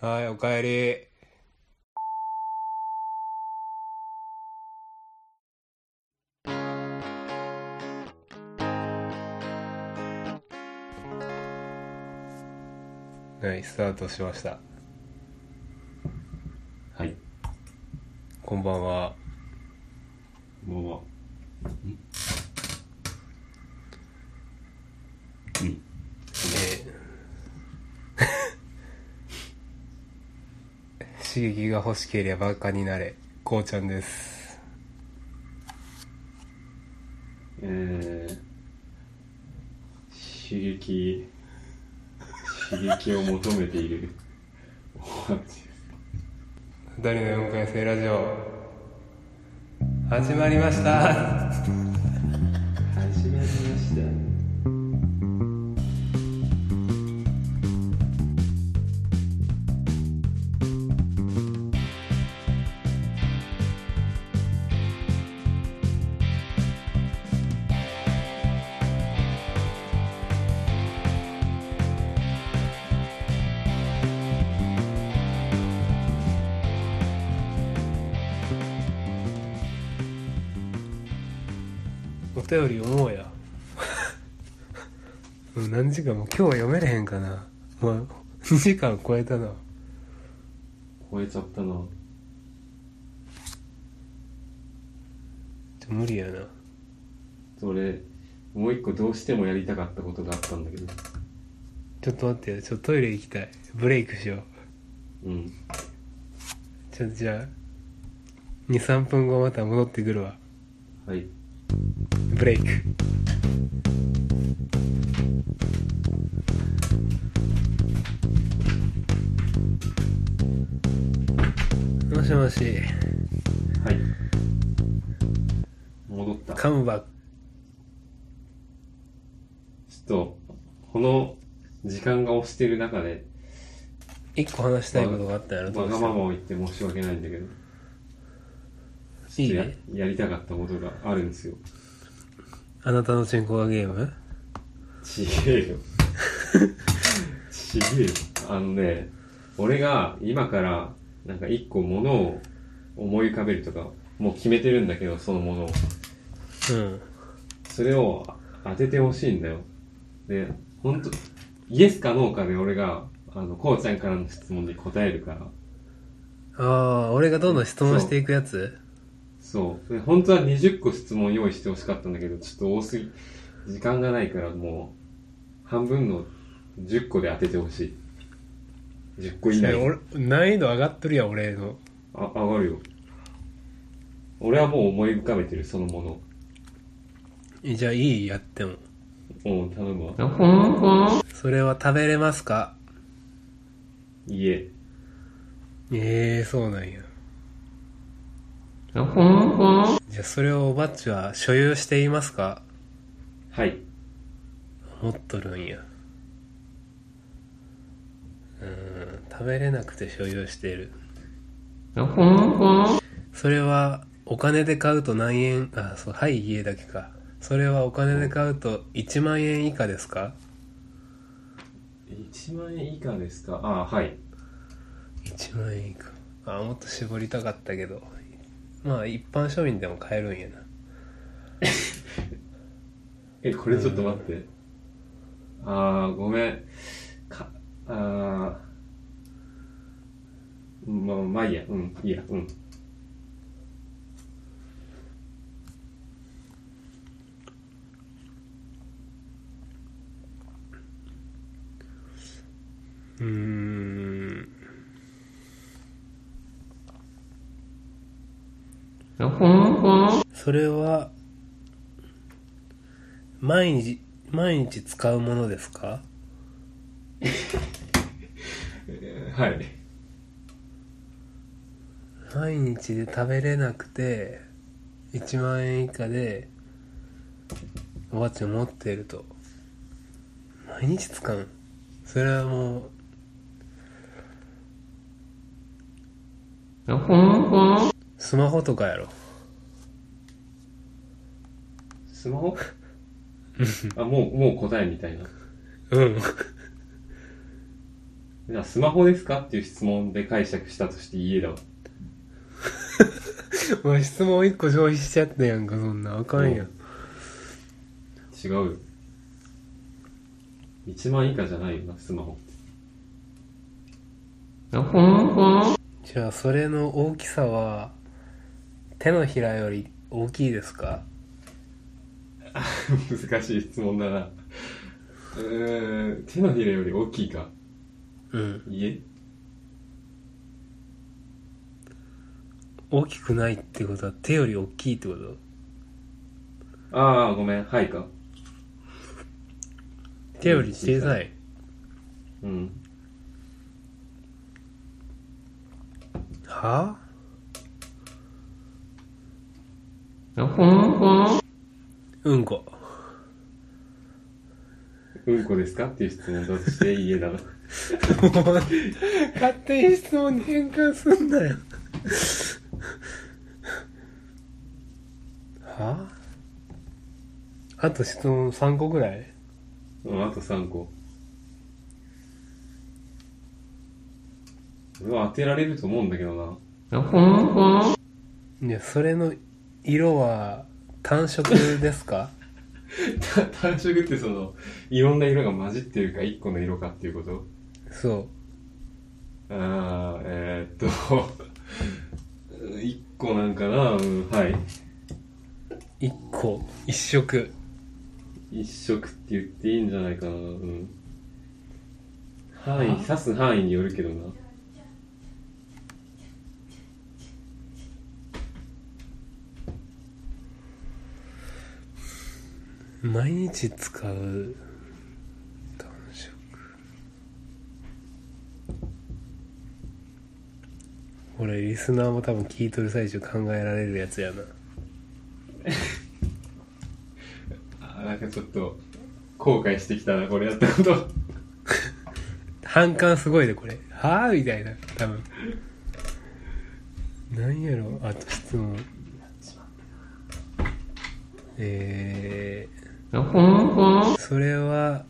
はい、おかえり。はい、スタートしました。はい。こんばんは。こんばんは。うん。うん。えー刺激が欲しければバカになれ。こうちゃんです。えー、刺激、刺激を求めている。二人の4回生ラジオ、始まりました。便り読もうや。もう何時間も今日は読めれへんかな。もう2時間超えたな。超えちゃったな。無理やな。それ、もう一個どうしてもやりたかったことがあったんだけど。ちょっと待ってよ。ちょっとトイレ行きたい。ブレイクしよう。うん。ちょっとじゃあ、2、3分後また戻ってくるわ。はい。ブレイク。もしもし、はい。戻った。ちょカムバック。っと、この時間が押してる中で、一個話したいことがあったんやろ、どわ。がままを言って申し訳ないんだけど。ね。とややりたかったことがあるんですよ。あなたのチンコがゲーム？ちげえよ。ちげえよ。あのね、俺が今からなんか一個ものを思い浮かべるとか、もう決めてるんだけど、そのものを。うん。それを当ててほしいんだよ。で、ほんと、イエスかノーかで俺が、あの、こうちゃんからの質問に答えるから。ああ、俺がどんどん質問していくやつ？そう。で本当は20個質問用意してほしかったんだけど、ちょっと多すぎ、時間がないからもう、半分の10個で当ててほしい。10個以内。俺難易度上がっとるやん、俺の。あ、上がるよ。俺はもう思い浮かべてる、そのもの。えじゃあいい？やっても。おう、頼むわ。それは食べれますか？いいえ。ええそうなんや。じゃあそれをおばっちは所有していますか？はい。持っとるんや。うーん、食べれなくて所有している。それはお金で買うと何円、あ、そう、はい、家だけか。それはお金で買うと1万円以下ですか？1万円以下ですか？あ、はい。1万円以下あもっと絞りたかったけどまあ一般庶民でも買えるんやな え、これちょっと待って。あー、ごめん。か、あー、まあ、まあいいや。うん、いいや。うん。うーんそれは毎日毎日使うものですか？はい。毎日で食べれなくて1万円以下でおばあちゃん持ってると。毎日使うんそれはもう スマホとかやろ。スマホ？あ、もう、もう答えみたいな。うん。じゃあスマホですか？っていう質問で解釈したとして家だわ。お前質問1個消費しちゃったやんかそんな。あかんやん。違うよ。1万以下じゃないよな、スマホ。じゃあそれの大きさは手のひらより大きいですか？難しい質問だな。うーん、手のひらより大きいか？うん家？大きくないってことは手より大きいってこと？ああ、ごめん、はいか。手より小さいうん。はうんこうんこですか？っていう質問だとして家だな。勝手に質問に変換すんなよは？あと質問3個ぐらい？うん、あと3個。俺は当てられると思うんだけどな。いやそれの色は単色ですか？単色ってその、いろんな色が混じってるか1個の色かっていうこと？そああ、えー、っと、1個なんかな、うん、はい。う1個1色。一色って言っていいんじゃないかな、うん。範囲、指す範囲によるけどな。毎日使う単色。これリスナーも多分聞いとる最中考えられるやつやな。あーなんかちょっと、後悔してきたな、これやったこと。反感すごいでこれ。はあみたいな。多分。何やろあと質問。えー、それは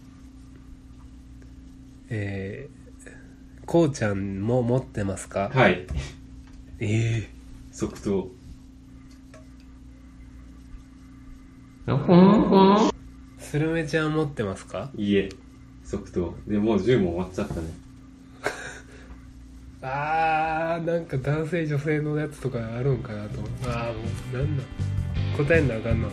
えー、こうちゃん。も持ってますかはい。ええ即答。スルメちゃん。持ってますかいいえ。即答。で、もう10問終わっちゃったね。あーなん。か男性女性のやつとかあるん。かなと思うああもうなん。なん。答えん。なあかん。な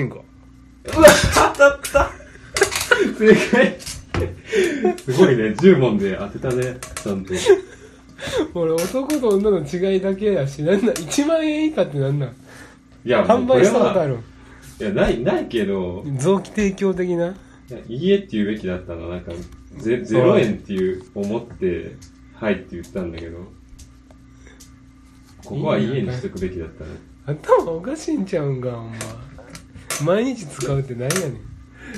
チンコうわ当たった正解すごいね、10問で当てたね、ちゃんと。俺男と女の違いだけやしなんなん1万円以下ってなんなんいや、販売したことある。るいや、ない、ないけど、臓器提供的な？いや家って言うべきだったのなんか、ゼ0円っていう思って、はいって言ったんだけど、ここは家にしとくべきだったね。頭おかしいんちゃうんかほんま 毎日使うって何やね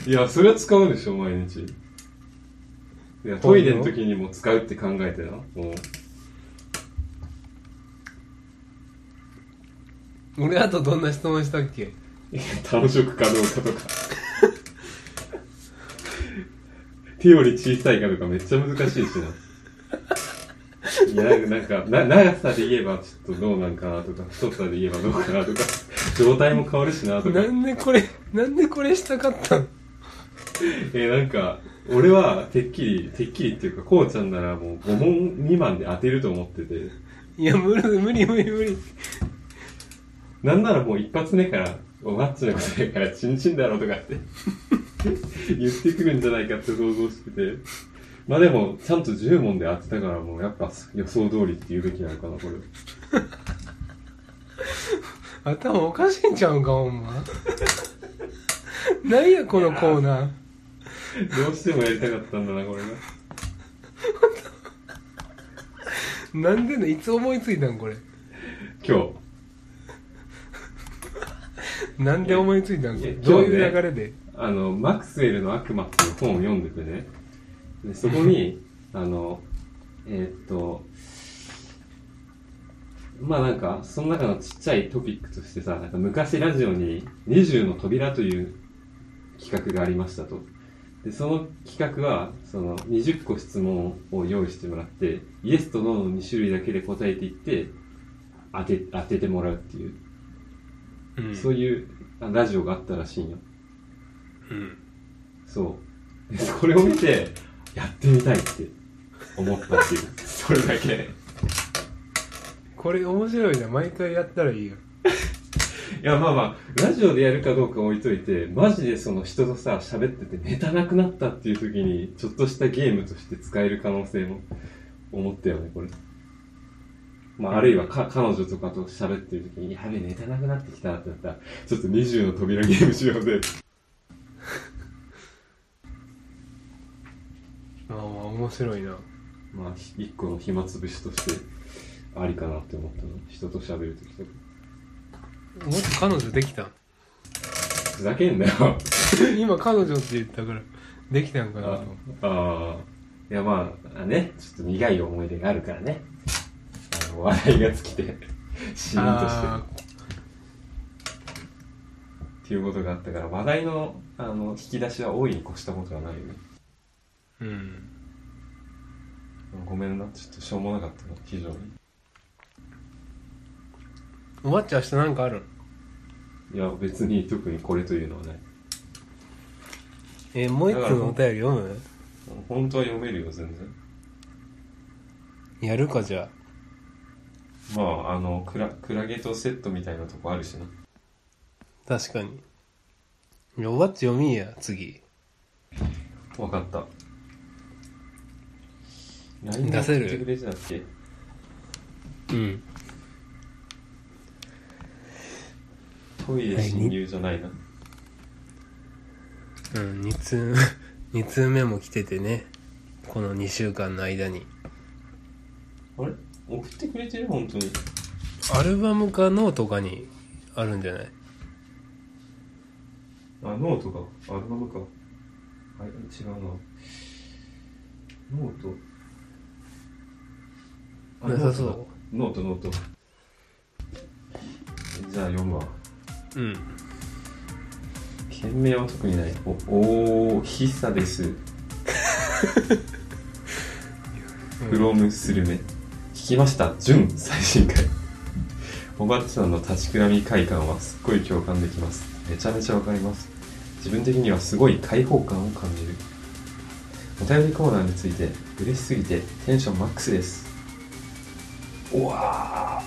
んいや、それは使うでしょ、毎日。いや、トイレの時にも使うって考えてな。もう。俺あとどんな質問したっけ？いや単色かどうかとか。手より小さいかとかめっちゃ難しいしな。いや、なんか、な長さで言えばちょっとどうなんかなとか、太さで言えばどうかなとか、状態も変わるしなとか。なんでこれなんでこれしたかったん えなんか、俺はてっきり、てっきりっていうか、こうちゃんならもう5問未満で当てると思ってて、いや無理無理無理無理なんならもう一発目から、おマッチのことやからチンチンだろとかって 言ってくるんじゃないかって想像してて。まあでも、ちゃんと10問で当てたからもうやっぱ予想通りって言うべきなのかな、これ。頭おかしいんちゃうんかほんま何やこのコーナーどうしてもやりたかったんだな、これが。なんでねいつ思いついたんこれ今日。なんで思いついたんこれどういう流れで？あの、マクスウェルの悪魔っていう本を読んでてね。で、そこに、あの、えーっと、まあなんか、その中のちっちゃいトピックとしてさ、なんか昔ラジオに20の扉という企画がありましたと。で、その企画は、その20個質問を用意してもらって、イエスとノーの2種類だけで答えていって、当て、当ててもらうっていう、うんそういうあラジオがあったらしいんよ。うんそう。で、それを見て、やってみたいって思ったっていう。それだけ。これ面白いな毎回やったらいいよ いや、まあまあ、ラジオでやるかどうか置いといて、マジでその人とさ、喋っててネタなくなったっていう時に、ちょっとしたゲームとして使える可能性も思ったよね、これ。まあ、あるいはか、彼女とかと喋ってる時に、やべえ、ネタなくなってきたってなったら、ちょっと20の扉ゲームしようぜ。ま あまあ面白いな。まあ、ひ一個の暇つぶしとして、ありかなって思ったの。人と喋る時とか。もっと彼女できたん？ふざけんなよ。今彼女って言ったからできたんかなとあ思ってあー。いやまあねちょっと苦い思い出があるからね。あの笑いが尽きて シーンとして。っていうことがあったから話題のあの引き出しは大いに越したことはないよね。ーうん。ごめんな。ちょっとしょうもなかったな非常におばっちゃん。明日なん。かあるいや別に特にこれというのはないえもう一個のお便り読む本当は読めるよ全然やるかじゃあまああのクラクラゲとセットみたいなとこあるしな確かにいやおばっち読みや次わかった LINE 出せるうん。トイレ侵入じゃないな、うん2通二通 目も来ててね。この2週間の間に。あれ？送ってくれてる？本当に。アルバムかノートかにあるんじゃない？あノートか。アルバムか。はい違うな。ノート。あなさそノートノート。じゃあ読むわううん。件名は特にない。おおー喫茶です。フロムスルメ聞きました。準最新回。おばっちさんの立ちくらみ快感はすっごい共感できます。めちゃめちゃわかります。自分的にはすごい開放感を感じる。お便りコーナーについて嬉しすぎてテンションマックスです。うわ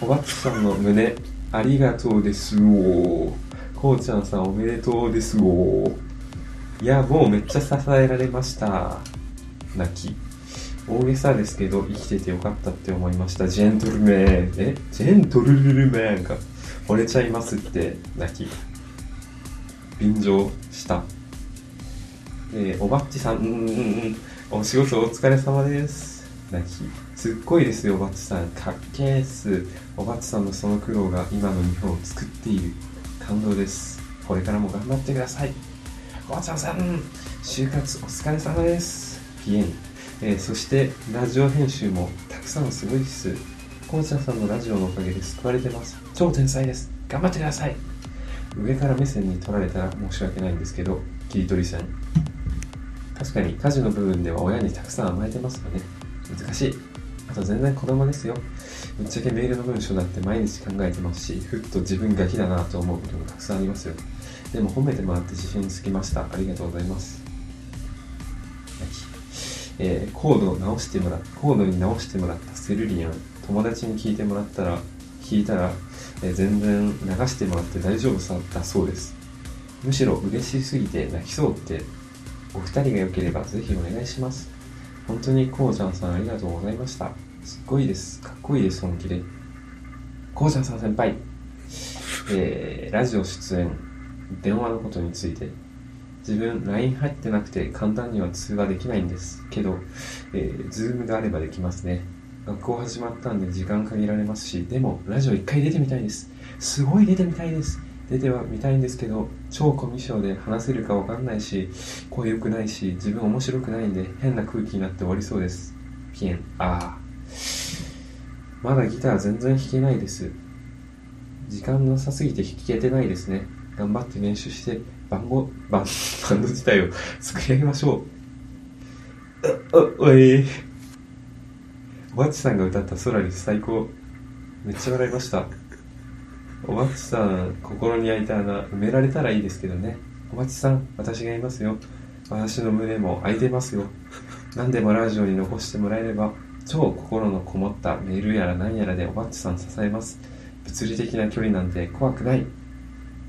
ー。おばっちさんの胸ありがとうですおこうちゃんさんおめでとうですおいやもうめっちゃ支えられました。泣き。大げさですけど生きててよかったって思いました。ジェントルメン。え？ジェントルルルメンが惚れちゃいますって。泣き。便乗した。えーおばっちさんうんうんうん。お仕事お疲れ様です。泣き。すっごいですよおばっちさん。かっけーっす。おばっちさんのその苦労が今の日本を作っている感動です。これからも頑張ってください。おばちゃんさん就活お疲れ様です。ピエン。えーそしてラジオ編集もたくさんすごいです。こうちゃんさんのラジオのおかげで救われてます。超天才です。頑張ってください。上から目線に取られたら申し訳ないんですけど切り取り線。確かに家事の部分では親にたくさん甘えてますよね。難しい。あと全然子供ですよ。ぶっちゃけメールの文章だって毎日考えてますしふっと自分ガキだなと思うこともたくさんありますよ。でも褒めてもらって自信つきました。ありがとうございます。えーコードを直してもらコードに直してもらったセルリアン。友達に聞いてもらったら聞いたら、えー全然流してもらって大丈夫さだそうです。むしろ嬉しすぎて泣きそうってお二人が良ければぜひお願いします。本当にこうちゃんさんありがとうございました。すっごいです。かっこいいです本気で。こうちゃんさん先輩。えーラジオ出演電話のことについて。自分 LINE 入ってなくて簡単には通話できないんです。けど、えー、Zoom があればできますね。学校始まったんで時間限られますしでもラジオ一回出てみたいです。すごい出てみたいです。出てはみたいんですけど超コミュ障で話せるかわかんないし声良くないし自分面白くないんで変な空気になって終わりそうです。ピエン。ああまだギター全然弾けないです。時間なさすぎて弾けてないですね。頑張って練習してバンゴバン バンド自体を 作り上げましょう。おおいおばちさんが歌った「ソラリス」最高めっちゃ笑いましたおばっちさん心に開いた穴埋められたらいいですけどね。おばちさん私がいますよ。私の胸も開いてますよ。何でもラジオに残してもらえれば超心のこもったメールやら何やらでおばっちさん支えます。物理的な距離なんて怖くない。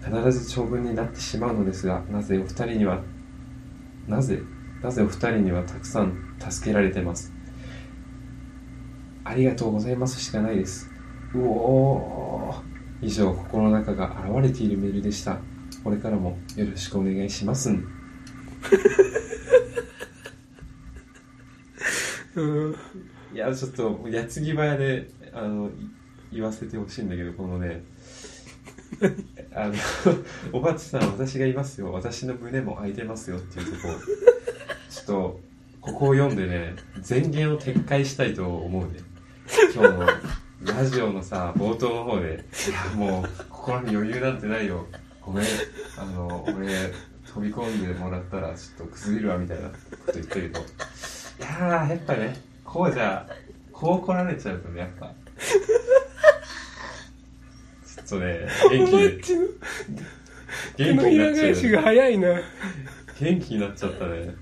必ず長文になってしまうのですがなぜお二人にはなぜなぜお二人にはたくさん助けられてます。ありがとうございますしかないです。うおー。以上心の中が現れているメールでした。これからもよろしくお願いしますん。うん。いやちょっと矢継ぎ早であのい言わせてほしいんだけどこのね。あの おばちさん私がいますよ。私の胸も開いてますよっていうとこ。ちょっとここを読んでね前言を撤回したいと思うね。今日のラジオのさ冒頭の方で「いやもう心に余裕なんてないよ。ごめん。あの俺飛び込んでもらったらちょっと崩れるわ」みたいなこと言ったけどいやーやっぱねこうじゃこう来られちゃうとねやっぱ。ちょっとね元気ちの元気になっちゃうよね。が早いな。元気になっちゃったね。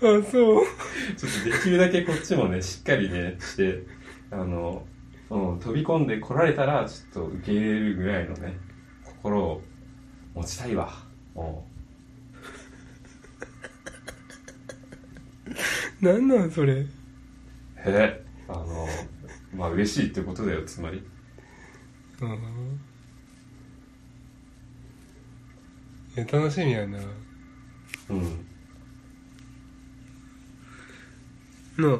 あそうちょっとできるだけこっちもねしっかりねしてあの、うん、飛び込んで来られたらちょっと受け入れるぐらいのね心を持ちたいわ。うん。なんなんそれ？へえあのまあ嬉しいってことだよつまり。うんいや楽しみやな。うんな。あ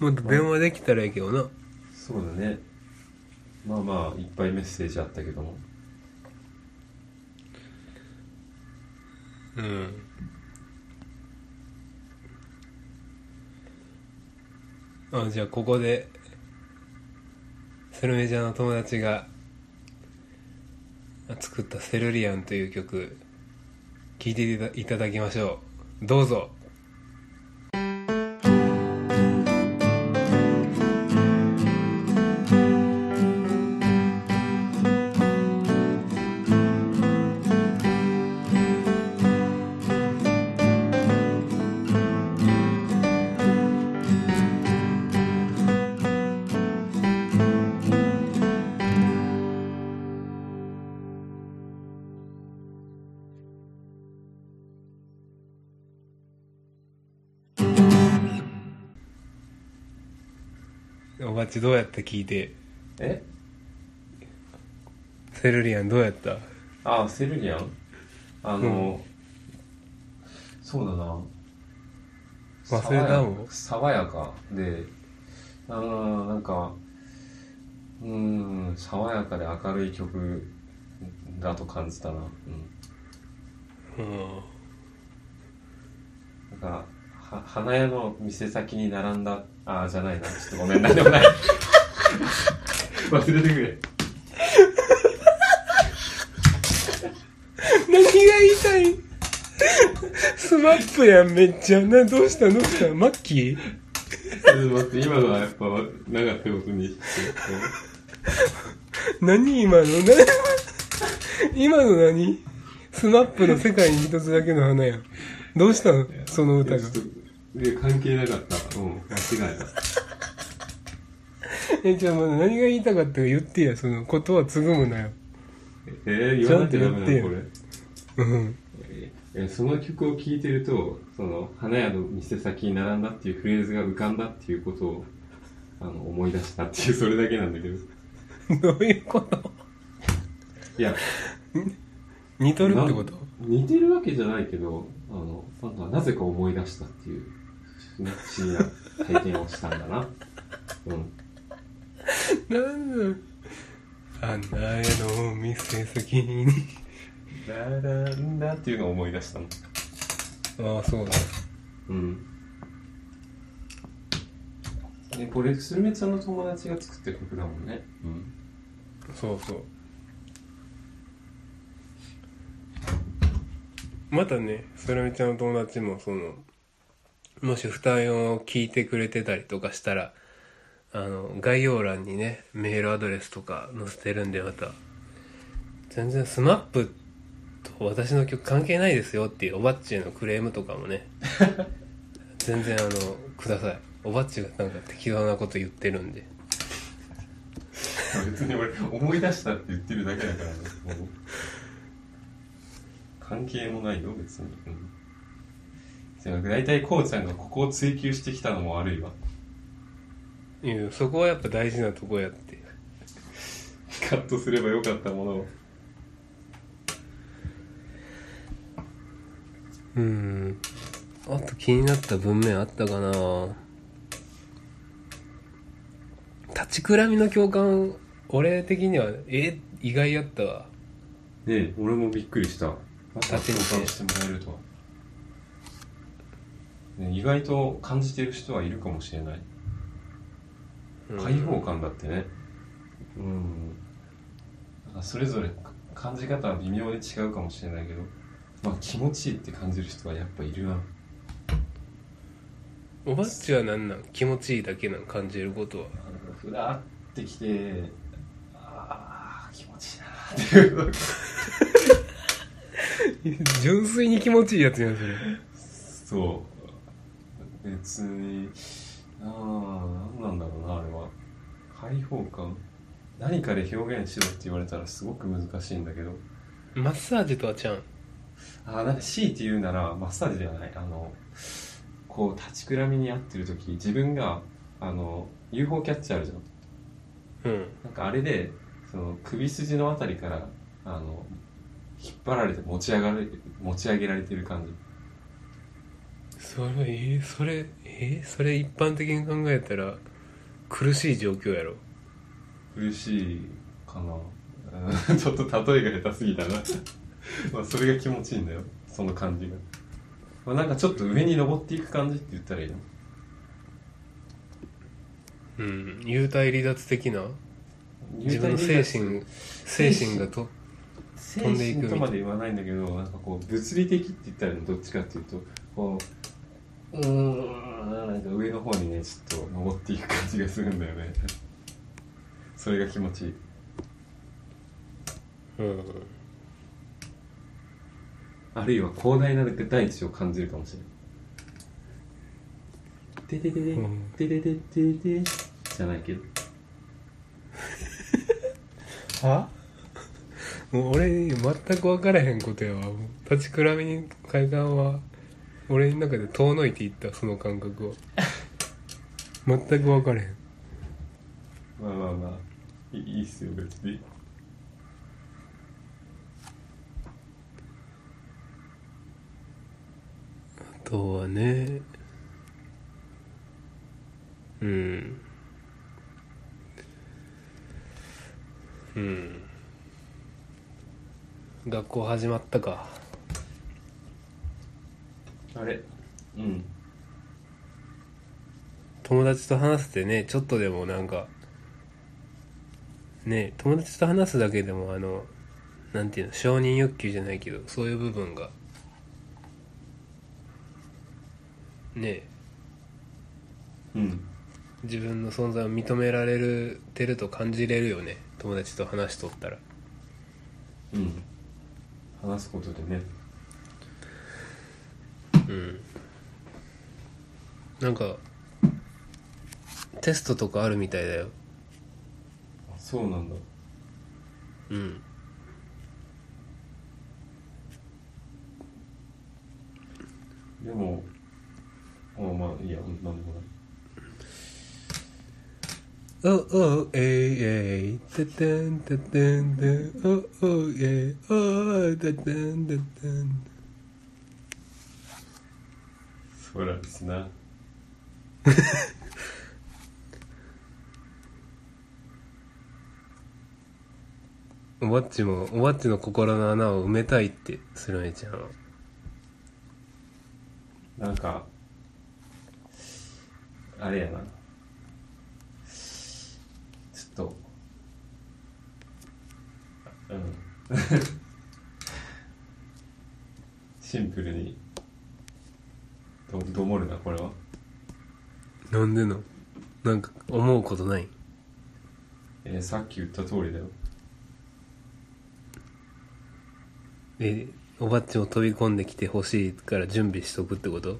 もっと電話できたらいいけどな。そうだね。まあまあいっぱいメッセージあったけども。うん。あじゃあここでスルメちゃんの友達が作った「セルリアン」という曲聴いていただきましょう。どうぞおばっちどうやった聞いて。え？セルリアンどうやった？あセルリアン？あの、そうだな。忘れたもん爽やか。であーなんかうーん爽やかで明るい曲だと感じたな。うん。うん。なんかは花屋の店先に並んだああじゃないな。ちょっとごめんなんでもない。忘れてくれ。何が言いたい？スマップやんめっちゃ。などうしたどうした？マッキー？ちょっと待って今のはやっぱなかったことにして。何今の？何？今の何？スマップの世界に一つだけの花やん。どうしたの？その歌がいや関係なかった。うん間違 えたえじゃあまだ何が言いたかったか言ってや。そのことはつぐむなよ。えー、言わなきゃダメなのこれ。うん。えーその曲を聴いてるとその花屋の店先に並んだっていうフレーズが浮かんだっていうことをあの思い出したっていうそれだけなんだけど。どういうこと？いや。似とるってこと？似てるわけじゃないけどあのなんかなぜか思い出したっていう、ね、不思議な体験をしたんだな。うん。なんだあんな絵の店先に。ラランダっていうのを思い出したの。ああそうだ。うん。ねこれスルメちゃんの友達が作ってる曲だもんね。うん。そうそう。またねそらみちゃんの友達もそのもし二重を聞いてくれてたりとかしたらあの概要欄にねメールアドレスとか載せてるんでまた。全然 SMAP と私の曲関係ないですよっていうおばっちへのクレームとかもね。全然あのください。おばっちがなんか適当なこと言ってるんで。別に俺思い出したって言ってるだけだからね関係もないよ別に。うんじゃあ大体こうちゃんがここを追求してきたのも悪いわ。いやそこはやっぱ大事なとこやって。カットすればよかったものを。うん。あと気になった文面あったかな。立ちくらみの共感俺的にはえ意外やったわ。ねえ俺もびっくりした。まさか立ち見て。共感してもらえるとは、ね、意外と感じてる人はいるかもしれない。うん。開放感だってね。うん。それぞれ感じ方は微妙に違うかもしれないけどまあ気持ちいいって感じる人はやっぱいるな。おばっちはなんなん？気持ちいいだけなん？感じることは。ふらってきてああ気持ちいいなーっていう。純粋に気持ちいいやつやんそれ。そう別にああ何なんだろうなあれは。開放感。何かで表現しろって言われたらすごく難しいんだけど。マッサージとはちゃうんああなんか強いて言うならマッサージではない。あのこう立ちくらみに合ってる時自分があの UFO キャッチあるじゃん。うん。なんかあれでその首筋のあたりからあの引っ張られて持ち上がれ持ち上げられてる感じそれえーそれえーそれ一般的に考えたら苦しい状況やろ。苦しいかな。う んちょっと例えが下手すぎたな。まあそれが気持ちいいんだよ。その感じが、まあ、なんかちょっと上に登っていく感じって言ったらいいの？うん。幽体離脱的な？自分の精神精神。がと精飛んでいくとまで言わないんだけどなんかこう物理的って言ったらどっちかっていうとこううーん。なんか上の方にねちょっと登っていく感じがするんだよね。それが気持ちいい。うん。あるいは広大なる大地を感じるかもしれない。ててててうん。てててててじゃないけど。は？もう俺全く分からへんことやわ。立ちくらみに快感は俺の中で遠のいていったその感覚を。全く分からへん。まあまあまあ、いいいいっすよ、別に。あとはねうん。うん。学校始まったかあれ？うん。友達と話せてねちょっとでもなんかね友達と話すだけでもあのなんていうの承認欲求じゃないけどそういう部分がねうん。自分の存在を認められるてると感じれるよね友達と話しとったらうん。話すことでね。うん。なんかテストとかあるみたいだよ。あそうなんだ。うん。でも、あまあいいや、なんでもない。おおえいえい。ててんててんてん。おおえい。おててんててんそうなんですな。おばっちもおばっちの心の穴を埋めたいってスルメちゃんはなんかあれやな。ちょっとうん。シンプルにどどもるなこれは。なんでの？なんか思うことない？えーさっき言った通りだよ。えおばっちも飛び込んできてほしいから準備しとくってこと？う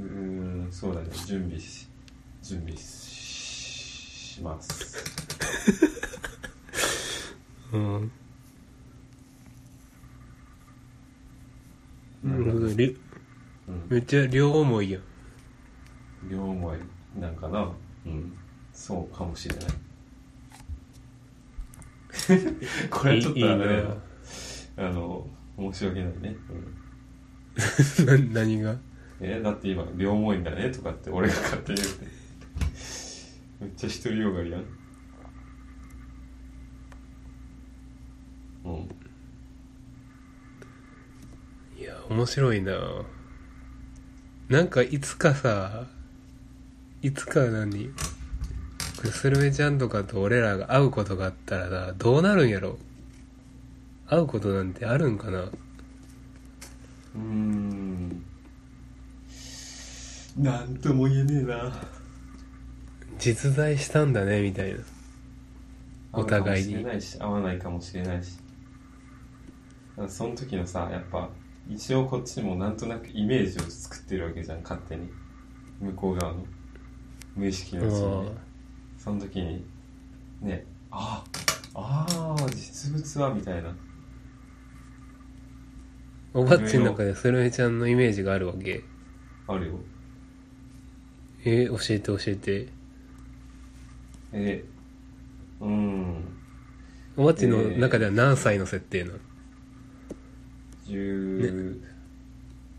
ーんそうだね。準備し準備しします。うん。なうん。るほど。りうんめっちゃ両思いやん。両思いなんかな？うん。そうかもしれない。これはちょっとあれあの申し訳ないね、うん、な何が？えだって今両思いだね？とかって俺が勝手に言って。めっちゃ独りよがりやん。うん。いや面白いななんかいつかさいつか何スルメちゃんとかと俺らが会うことがあったらなどうなるんやろ？会うことなんてあるんかな？うーん。なんとも言えねえな。実在したんだねみたいな。お互いに。合うかもしれないし合わないかもしれないし。その時のさやっぱ一応こっちもなんとなくイメージを作ってるわけじゃん勝手に。向こう側の。無意識のうちにね。その時にねあああ実物はみたいな。おばっちの中でスルメちゃんのイメージがあるわけ。あるよ。え教えて教えて。えうーん。おばっちの中では何歳の設定なの、10、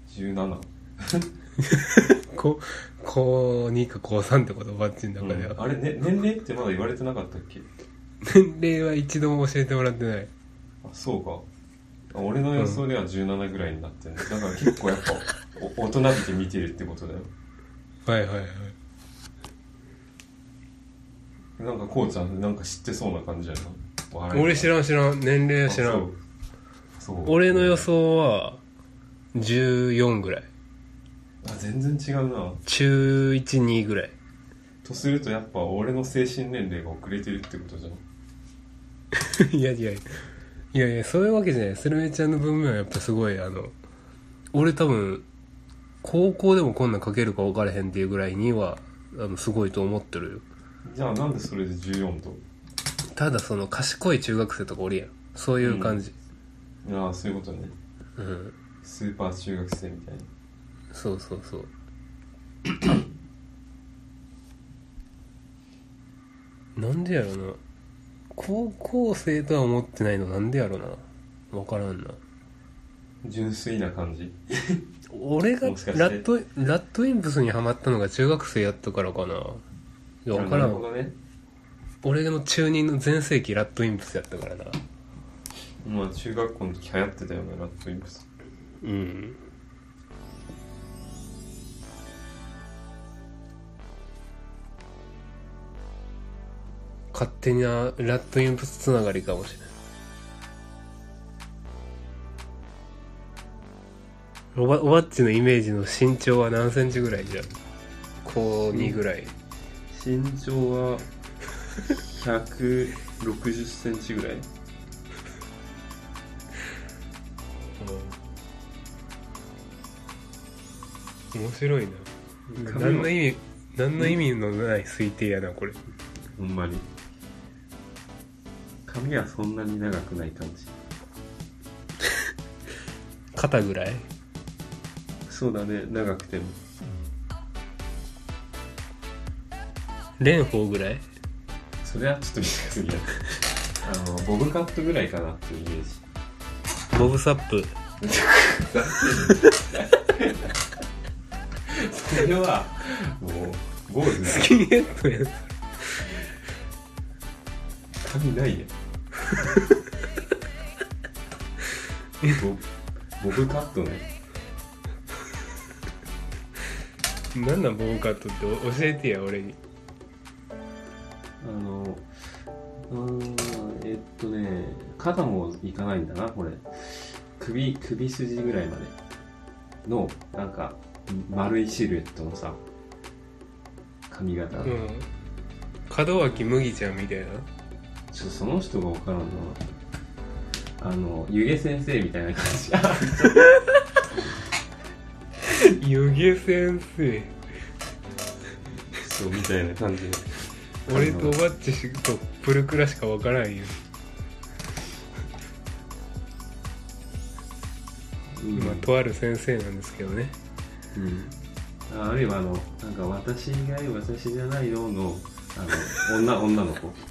17 こ高2か高3ってことおばっちの中では、うん。あれ、ね、年齢ってまだ言われてなかったっけ？年齢は一度も教えてもらってない。あそうか。あ俺の予想では17ぐらいになってる、だから結構やっぱお 大人びて見てるってことだよ。はいはいはい。なんかこうちゃんなんか知ってそうな感じやな。俺知らん知らん。年齢は知らん。あそう。俺の予想は14ぐらい。あ全然違うな。中12ぐらい。とするとやっぱ俺の精神年齢が遅れてるってことじゃん。いやいや。いやいやそういうわけじゃない。スルメちゃんの文面はやっぱすごいあの俺多分高校でもこんなん書けるか分からへんっていうぐらいにはあのすごいと思ってるよ。じゃあなんでそれで14と？ただその賢い中学生とかおるやん。そういう感じああそういうことね。うん、スーパー中学生みたいな。そうそうそう。なんでやろな。高校生とは思ってないのなんでやろな。分からんな。純粋な感じ。俺がラットラットインプスにハマったのが中学生やったからかな。いや分からんね。俺の中二の全盛期ラットインプスやったからなまあ中学校の時流行ってたよねラットインプス。うん。勝手なラットインプスつながりかもしれないおばおばっちのイメージの身長は何センチぐらいじゃ高2ぐらい、身長は160センチぐらい？面白いな。何の意味何の意味のない推定やなこれ。ほんまに。髪はそんなに長くない感じ肩ぐらい？そうだね長くても。蓮舫ぐらい？それはちょっと短すぎやあのボブカットぐらいかなっていうイメージボブサップ。それはもう坊主だスキンヘッドやん。髪ないやん。ボボブカットね。なんなんボブカットって教えてや俺に。あのうーんえっとね肩もいかないんだなこれ首首筋ぐらいまでのなんか丸いシルエットのさ髪型、うん。門脇麦ちゃんみたいな？ちょっとその人が分からんな。あの湯気先生みたいな感じ。湯気先生。そうみたいな感じ俺とおばっちとプルクラしかわからんよまあとある先生なんですけどね。うん、ああるいはあのなんか私以外私じゃないののあの女女の子。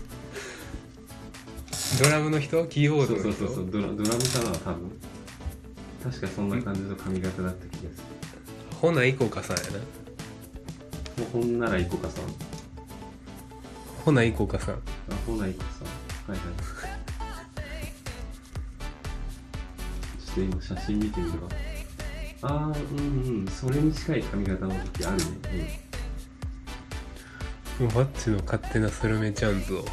ドラムの人？キーボードの人？そうそうそうドラドラムかな多分。確かそんな感じの髪型だった気がすほないこかさんやな。るもうほんならいこかさん。ほないこかさん。あほないこさん。はいはいと今写真見てみるわああうんうんそれに近い髪型の時あるね。おばっちの勝手なスルメちゃん像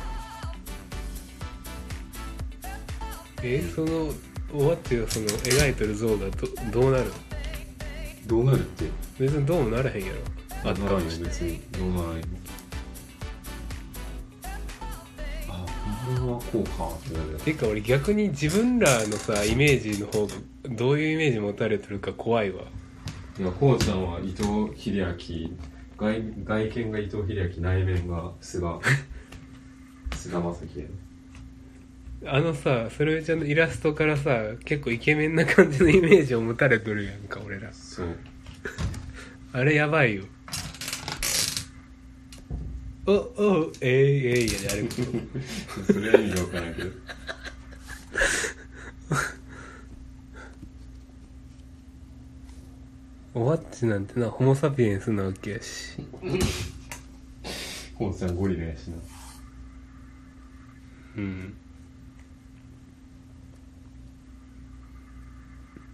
えそのおばっちがその描いてる像がどどうなる？うんどうなるって？別にどうもならへんやろ。あったとして別に。どうならん。よあこれはこうかってなるてか俺逆に自分らのさイメージの方がどういうイメージ持たれてるか怖いわ。いやこうちゃんは伊藤英明外外見が伊藤英明内面が菅 菅田将暉あのさそれちゃんのイラストからさ結構イケメンな感じのイメージを持たれとるやんか俺ら。そう。あれやばいよおおえいえいやであれ。それは意味が分からんけど。おわっちなんてなホモ・サピエンスなわけやし。こうちゃんゴリラやしな。うん。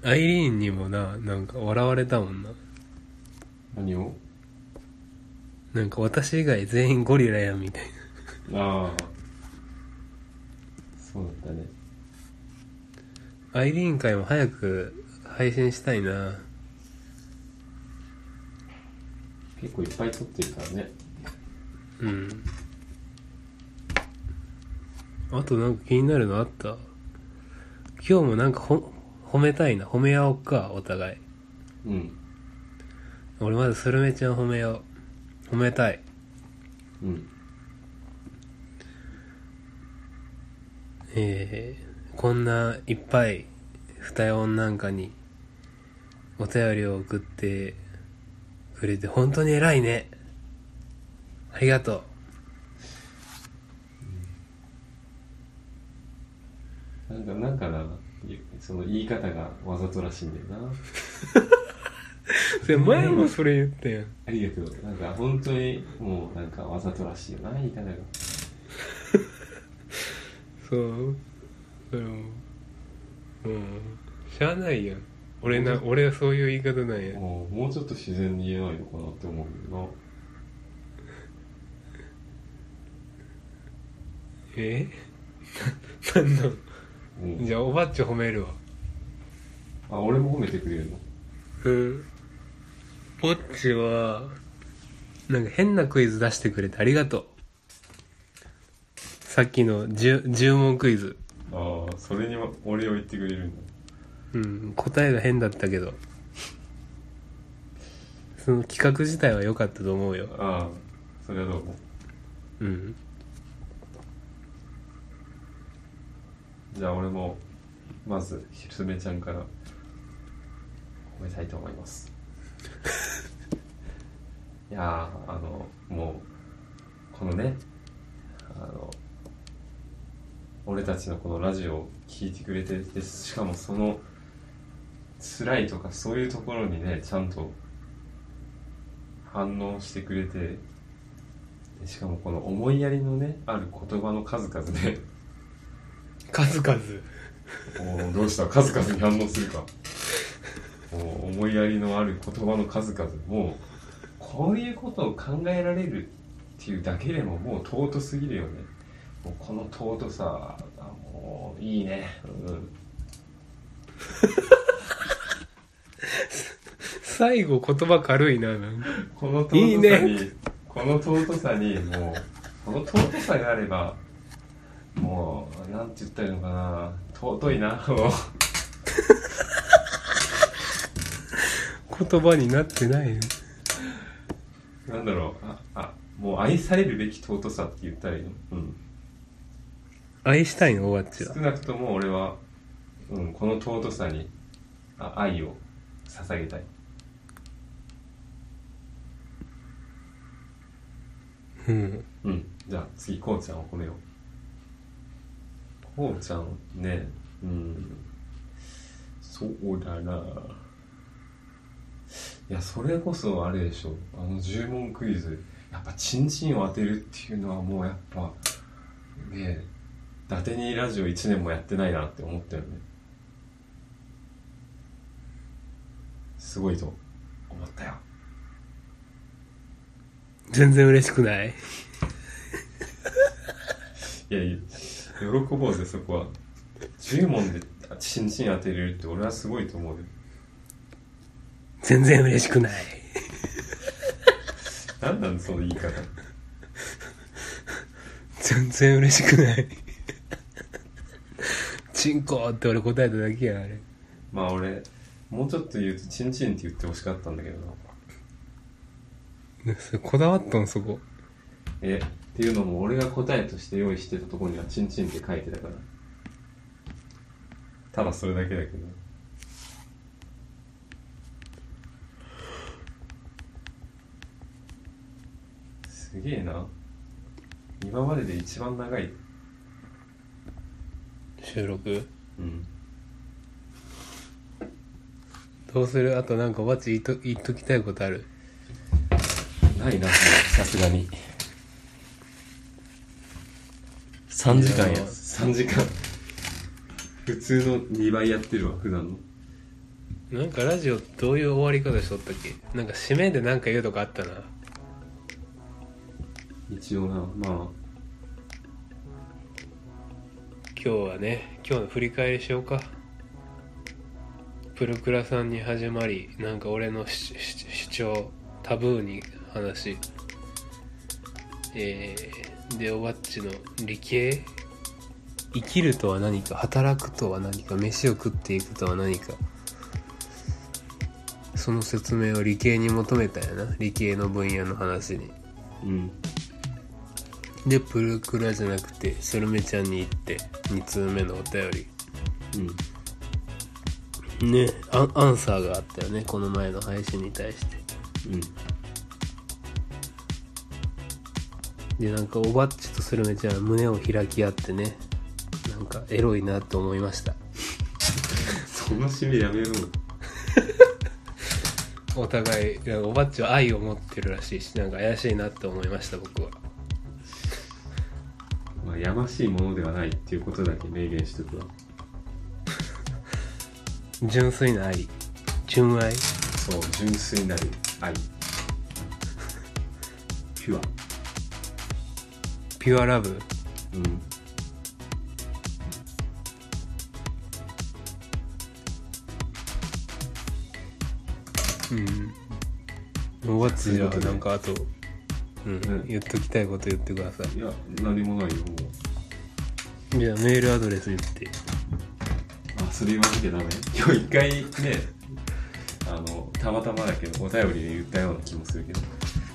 アイリーンにもななんか笑われたもんな。何を？なんか私以外全員ゴリラやんみたいな。ああそうだったね。アイリーン会も早く配信したいな。結構いっぱい撮ってるからね。うん。あとなんか気になるのあった？今日もなんかほ褒めたいな。褒め合おうかお互い。うん。俺まずスルメちゃん褒めよう褒めたい。うん。えー、こんないっぱい二重音なんかにお便りを送ってくれて本当に偉いね。ありがとなんかなんかなその言い方がわざとらしいんだよな。う それ前もそれ言ったやんありがとう。なんか本当にもうなんかわざとらしい。よな言い方がそう。それもうんしゃあないやん俺な俺はそういう言い方なんや。もうもうちょっと自然に言えないのかなって思うよえな。ん なんな、う。ん、じゃあおばっち褒めるわ。あ俺も褒めてくれるの？うんぼっちはなんか変なクイズ出してくれてありがとう。さっきの 10, 10問クイズ。ああそれに俺を言ってくれるんだ。うん答えが変だったけど。その企画自体は良かったと思うよ。ああそれはどうもう？ん。じゃあ俺もまずひるめちゃんから褒めたいと思います。いやーあのもうこのねあの俺たちのこのラジオを聞いてくれてでしかもその辛いとかそういうところにねちゃんと反応してくれてでしかもこの思いやりのねある言葉の数々で数々。おーどうした？数々に反応するか。思いやりのある言葉の数々。もうこういうことを考えられるっていうだけでももう尊すぎるよね。もうこの尊さあもういいね。うん。最後言葉軽いななんか。この尊さにいいね。この尊さにもうこの尊さがあればもうなんて言ったらいいのかな。尊いなもう。言葉になってないねなんだろう。ああもう愛されるべき尊さって言ったらいいの？うん。愛したいの？おばっちは。少なくとも俺は、うん、この尊さにあ愛を捧げたい。うん。うん。じゃあ次こうちゃんを褒めよう。こうちゃんねうん。そうだないやそれこそあれでしょ。あの10問クイズやっぱチンチンを当てるっていうのはもうやっぱねえ伊達にラジオ1年もやってないなって思ったよね。すごいと思ったよ。全然嬉しくない？いやいや喜ぼうぜそこは。10問でチンチン当てれるって俺はすごいと思うよ全然嬉しくない。何なんその言い方。全然嬉しくない。チンコって俺答えただけやあれ。まあ俺もうちょっと言うとチンチンって言ってほしかったんだけどな。ねそれこだわったんそこ。えっていうのも俺が答えとして用意してたところにはチンチンって書いてたから。ただそれだけだけどすげえな。今までで一番長い。収録？うん。どうする？あとなんかおばっち言っと言っときたいことある？ないなさすがに。3時間や。いや3時間。普通の2倍やってるわ普段の。なんかラジオどういう終わり方しとったっけ？なんか締めでなんか言うとかあったな一応なまあ。今日はね今日の振り返りしようか。プルクラさんに始まりなんか俺の主張タブーに話。えー、でおばっちの理系？生きるとは何か働くとは何か飯を食っていくとは何か。その説明を理系に求めたんやな。理系の分野の話に。うん。でプルクラじゃなくてスルメちゃんに行って2通目のお便り。うん。ねアンアンサーがあったよねこの前の配信に対して。うん。でなんかおばっちとスルメちゃんは胸を開き合ってねなんかエロいなと思いました。その締めやめろお互いなんかおばっちは愛を持ってるらしいしなんか怪しいなって思いました僕はまあやましいものではないっていうことだけ明言しとくわ。純粋な愛。純愛。そう純粋なる愛。ピュア。ピュアラブ。うん。うん。おばっちじゃあなんかあとうん、うん言っときたいこと言ってください。いや何もないよもう。じゃあメールアドレス言って。あそれ言わなきゃダメ？今日一回ねあのたまたまだけどお便りで言ったような気もするけど。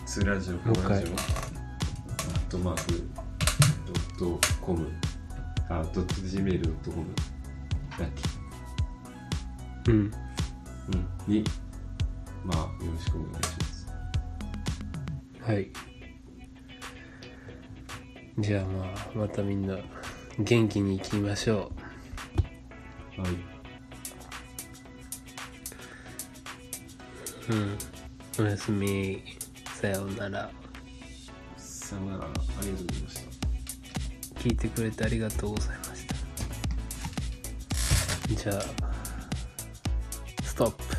ツーラジオコラジオ。アットマークドットコム。あドット Gmail ドットコム。だっけ？うん。うん。に。まあよろしくお願いします。はいじゃあまあまたみんな元気に生きましょはい。ううんおやすみさようならさよなら。ありがとうございました。聞いてくれてありがとうございましたじゃあストップ